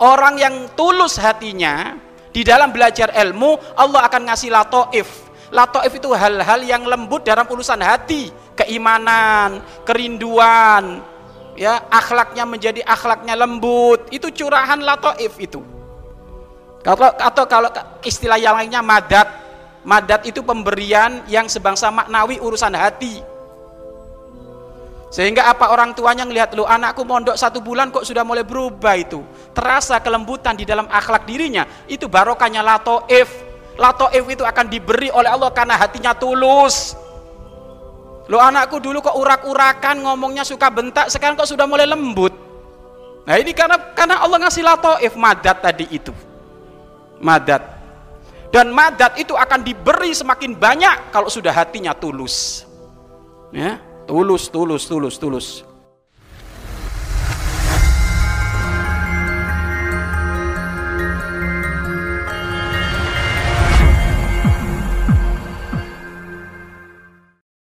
orang yang tulus hatinya di dalam belajar ilmu Allah akan ngasih latoif. Latoif itu hal-hal yang lembut dalam urusan hati. Keimanan kerinduan ya akhlaknya menjadi akhlaknya lembut. Itu curahan latoif itu. Kalau atau kalau istilah yang lainnya madat. Madat itu pemberian yang sebangsa maknawi urusan hati sehingga apa orang tuanya ngelihat lu anakku mondok satu bulan kok sudah mulai berubah itu terasa kelembutan di dalam akhlak dirinya itu barokahnya latoif latoif itu akan diberi oleh Allah karena hatinya tulus Lo anakku dulu kok urak-urakan ngomongnya suka bentak, sekarang kok sudah mulai lembut. Nah ini karena karena Allah ngasih latoif madat tadi itu. Madat. Dan madat itu akan diberi semakin banyak kalau sudah hatinya tulus. Ya, tulus, tulus, tulus, tulus.